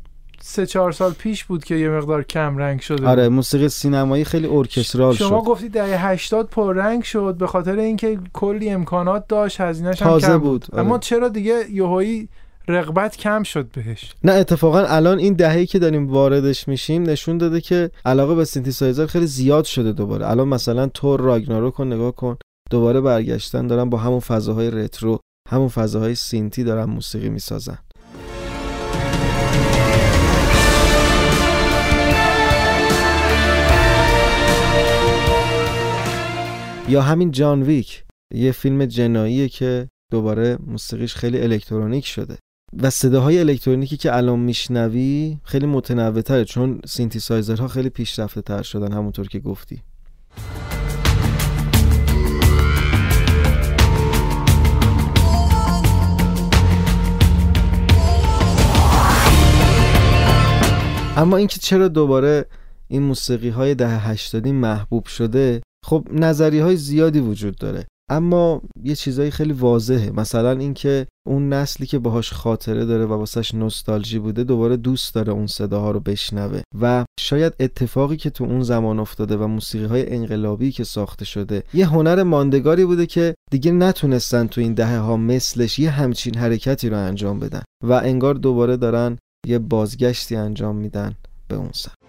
سه چهار سال پیش بود که یه مقدار کم رنگ شده آره موسیقی سینمایی خیلی ارکسترال شد. شما گفتی دهه 80 پر رنگ شد به خاطر اینکه کلی امکانات داشت هزینه‌ش هم کم بود, آره. اما چرا دیگه یهویی رغبت کم شد بهش؟ نه اتفاقا الان این دهه‌ای که داریم واردش میشیم نشون داده که علاقه به سینتیسایزر خیلی زیاد شده دوباره. الان مثلا تور راگناروک رو نگاه کن دوباره برگشتن دارن با همون فضاهای retro همون فضاهای synth ی دارن موسیقی می‌سازن. یا همین جان ویک یه فیلم جناییه که دوباره موسیقیش خیلی الکترونیک شده. و صداهای الکترونیکی که الان میشنوی خیلی متنوع تره چون سینتیسایزرها خیلی پیشرفته تر شدن همونطور که گفتی. اما اینکه چرا دوباره این موسیقی های دهه هشتادی محبوب شده خب نظری های زیادی وجود داره. اما یه چیزایی خیلی واضحه. مثلا اینکه اون نسلی که باهاش خاطره داره و واسش نوستالژی بوده دوباره دوست داره اون صداها رو بشنوه. و شاید اتفاقی که تو اون زمان افتاده و موسیقی های انقلابی که ساخته شده یه هنر ماندگاری بوده که دیگه نتونستن تو این دهه ها مثلش یه همچین حرکتی رو انجام بدن. و انگار دوباره دارن یه بازگشتی انجام میدن به اون سمت.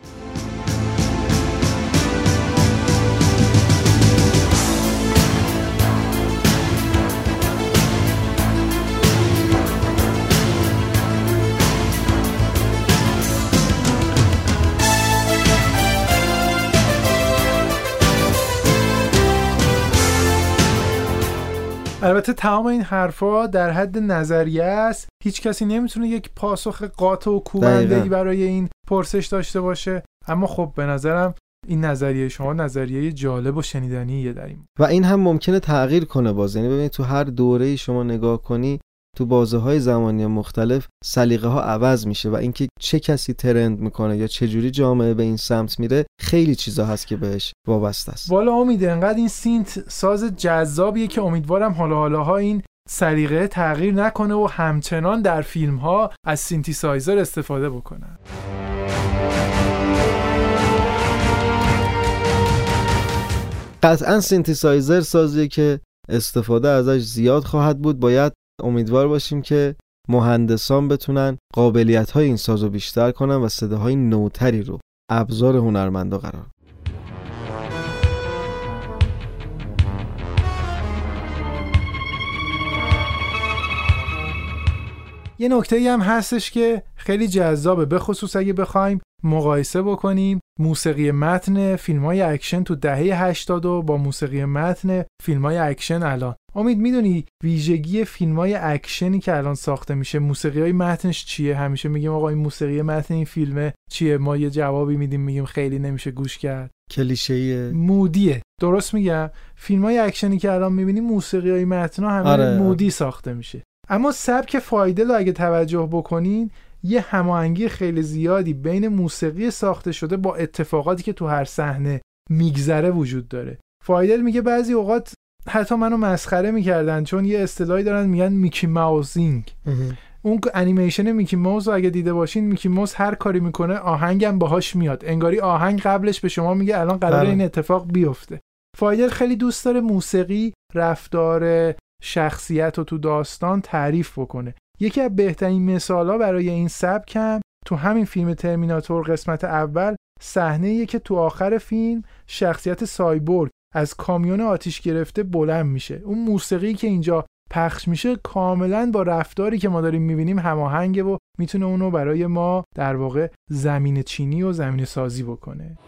البته تمام این حرفا در حد نظریه است. هیچ کسی نمی‌تونه یک پاسخ قاطع و کوبنده برای این پرسش داشته باشه. اما خب به نظرم این نظریه شما نظریه جالب و شنیدنیه در این و این هم ممکنه تغییر کنه باز. یعنی ببینید تو هر دوره شما نگاه کنی تو بازه های زمانی مختلف سلیقه ها عوض میشه و اینکه چه کسی ترند می‌کنه یا چه جوری جامعه به این سمت میره خیلی چیزا هست که بهش وابسته است. والا امیده انقدر این synth ساز جذابیه که امیدوارم حالا حالاها این سلیقه تغییر نکنه و همچنان در فیلم ها از سینتی سایزر استفاده بکنن. قطعا سینتیسایزر سازیه که استفاده ازش زیاد خواهد بود. باید امیدوار باشیم که مهندسان بتونن قابلیت های این سازو بیشتر کنن و صداهای نوتری رو ابزار هنرمندا قرار یه نکته هم هستش که خیلی جذابه به خصوص اگه بخوایم مقایسه بکنیم موسیقی متن فیلم های اکشن تو دهه 80 و با موسیقی متن فیلم های اکشن الان. امید می‌دونی ویژگی فیلم های اکشنی که الان ساخته میشه موسیقی های متنش چیه؟ همیشه میگیم آقا این موسیقی متن این فیلمه چیه؟ ما یه جوابی میدیم میگیم خیلی نمیشه گوش کرد. کلیشه mood یه. درست میگم. فیلم های اکشنی که الان می‌بینیم موسیقی های متن همه آره. mood ی ساخته میشه. اما سبک فایدل اگه توجه بکنین یه هماهنگی خیلی زیادی بین موسیقی ساخته شده با اتفاقاتی که تو هر صحنه میگذره وجود داره. فایدل میگه بعضی اوقات حتی منو مسخره می‌کردن چون یه اصطلاحی دارن میگن میکی ماوزینگ. اون انیمیشن میکی موز رو اگه دیده باشین میکی موز هر کاری می‌کنه آهنگم باهاش میاد. انگاری آهنگ قبلش به شما میگه الان قرار بله. این اتفاق بیفته. فایدل خیلی دوست داره موسیقی رفتار شخصیت رو تو داستان تعریف بکنه. یکی از بهترین مثالا برای این سبک تو همین فیلم ترمیناتور قسمت اول صحنه که تو آخر فیلم شخصیت سایبورگ. از کامیون آتیش گرفته بلند میشه. اون موسیقی که اینجا پخش میشه کاملا با رفتاری که ما داریم می‌بینیم هماهنگه و می‌تونه اونو برای ما در واقع زمین چینی و زمین سازی بکنه.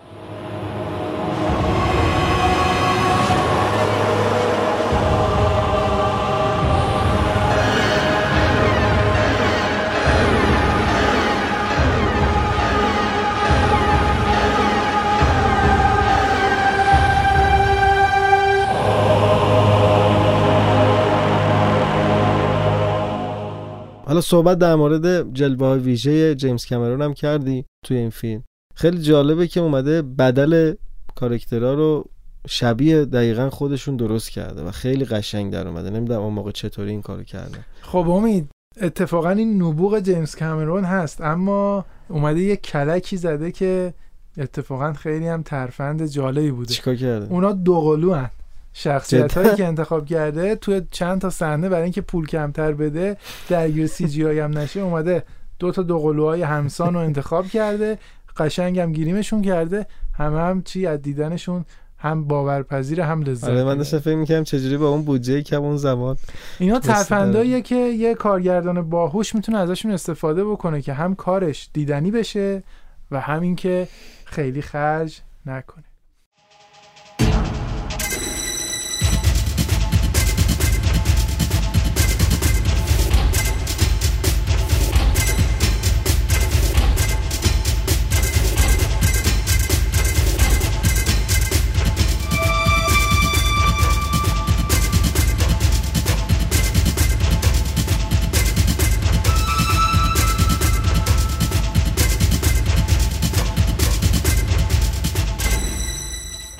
حالا صحبت در مورد جلوه های ویژه جیمز کامرون هم کردی توی این فیلم. خیلی جالبه که اومده بدل کارکترها رو شبیه دقیقا خودشون درست کرده و خیلی قشنگ در اومده. نمی‌دونم اون موقع چطوری این کارو کرده. خب امید اتفاقا این نبوغ جیمز کامرون هست اما اومده یه کلکی زده که اتفاقا خیلی هم ترفند جالبی بوده. چیکار کرده؟ اونا دوقلو هن شخصیت هایی که انتخاب کرده توی چند تا صحنه برای اینکه پول کمتر بده درگیر سی جی هم نشه اومده دو تا دوقلوهای همسان رو انتخاب کرده قشنگ هم گیریمشون کرده همه هم چی از دیدنشون هم باورپذیر هم لذت آره من داشتم فکر می‌کردم چجوری با اون بودجه کم اون زمان اینا ترفنداییه که یه کارگردان باهوش می‌تونه ازشون استفاده بکنه که هم کارش دیدنی بشه و همین که خیلی خرج نکنه.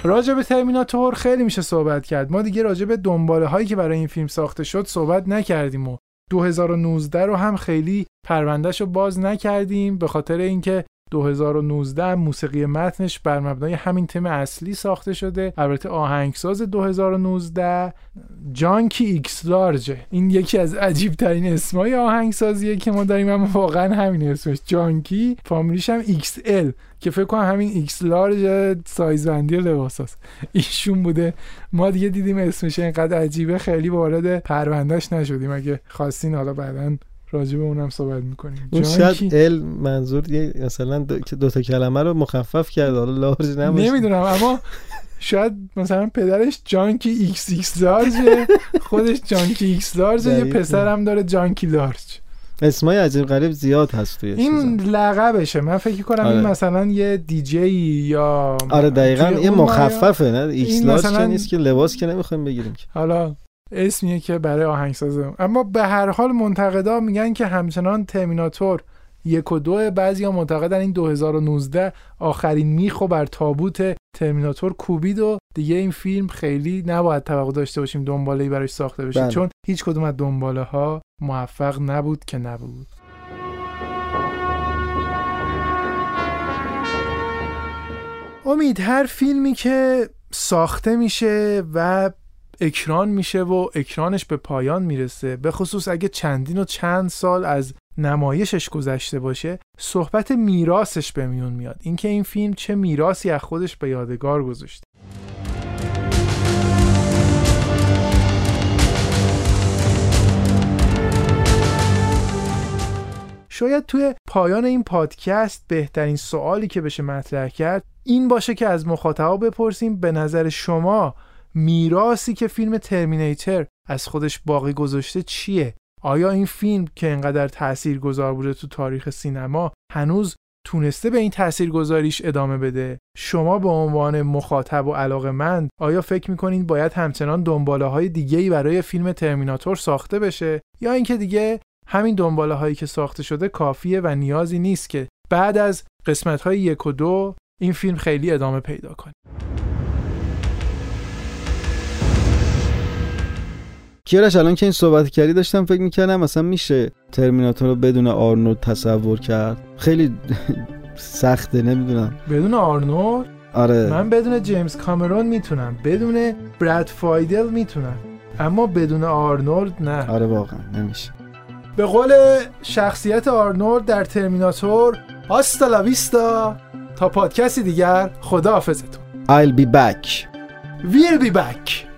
راجع به ترمیناتور خیلی میشه صحبت کرد. ما دیگه راجع به دنباله هایی که برای این فیلم ساخته شد صحبت نکردیم و 2019 رو هم خیلی پروندهش رو باز نکردیم به خاطر اینکه 2019 موسیقی متنش بر مبنای همین تم اصلی ساخته شده. البته آهنگساز 2019 Junkie X Large ه. این یکی از عجیب ترین اسمای آهنگسازیه که ما داریم اما واقعا همین اسمش. Junkie فامیلیش هم XL که فکر کنم همین X Large سایزبندی لباس هست ایشون بوده. ما دیگه دیدیم اسمش اینقدر عجیبه خیلی وارد پروندهش نشدیم. اگه خواستین حالا بعدا راجع به اونم صحبت می‌کنیم. اون شاید L منظور یه مثلا دو, دو تا کلمه رو مخفف کرد حالا Large نمیشه نمی‌دونم اما شاید مثلا پدرش جانکی ایکس ایکس لارج خودش جانکی ایکس لارج یه پسرم داره جانکی لارج. اسمای عجیب غریب زیاد هست توی این لقبشه. من فکر کنم آره. این مثلا یه دیجی یا آره دقیقا یه مخففه نه؟ X Large مثلا... نیست که لباس که نمی‌خوایم بگیریم حالا اسمیه که برای آهنگسازه. اما به هر حال منتقدا میگن که همچنان ترمیناتور یک و دو بعضی ها معتقدن این 2019 آخرین میخو بر تابوت ترمیناتور کوبید و دیگه این فیلم خیلی نباید توقع داشته باشیم دنباله براش ساخته بشه بله. چون هیچ کدوم از دنباله ها موفق نبود که نبود. امید هر فیلمی که ساخته میشه و اکران میشه و اکرانش به پایان می‌رسه. به خصوص اگه چندین و چند سال از نمایشش گذشته باشه صحبت میراسش به میون میاد. اینکه این فیلم چه میراسی از خودش به یادگار گذاشته. شاید توی پایان این پادکست بهترین سوالی که بشه مطرح کرد این باشه که از مخاطبا بپرسیم به نظر شما میراسی که فیلم ترمینیتر از خودش باقی گذاشته چیه؟ آیا این فیلم که انقدر تأثیر گذار بوده تو تاریخ سینما هنوز تونسته به این گذاریش ادامه بده؟ شما به عنوان مخاطب و علاقه مند آیا فکر می‌کنین باید همچنان دنباله های دیگه ای برای فیلم ترمیناتور ساخته بشه؟ یا اینکه دیگه همین دنباله هایی که ساخته شده کافیه و نیازی نیست که بعد از قسمت های یک و دو این فیلم خیلی ادامه پیدا کنه؟ کیارش الان که این صحبت کردی داشتم فکر می‌کردم مثلا میشه ترمیناتور رو بدون آرنولد تصور کرد. خیلی سخته نمی‌دونم. بدون آرنولد؟ آره. من بدون جیمز کامرون می‌تونم. بدون براد فایدل می‌تونم. اما بدون آرنولد نه. آره واقعا نمیشه. به قول شخصیت آرنولد در ترمیناتور آستا لا ویستا تا پادکستی دیگر خدا حافظتون I'll be back. We'll be back.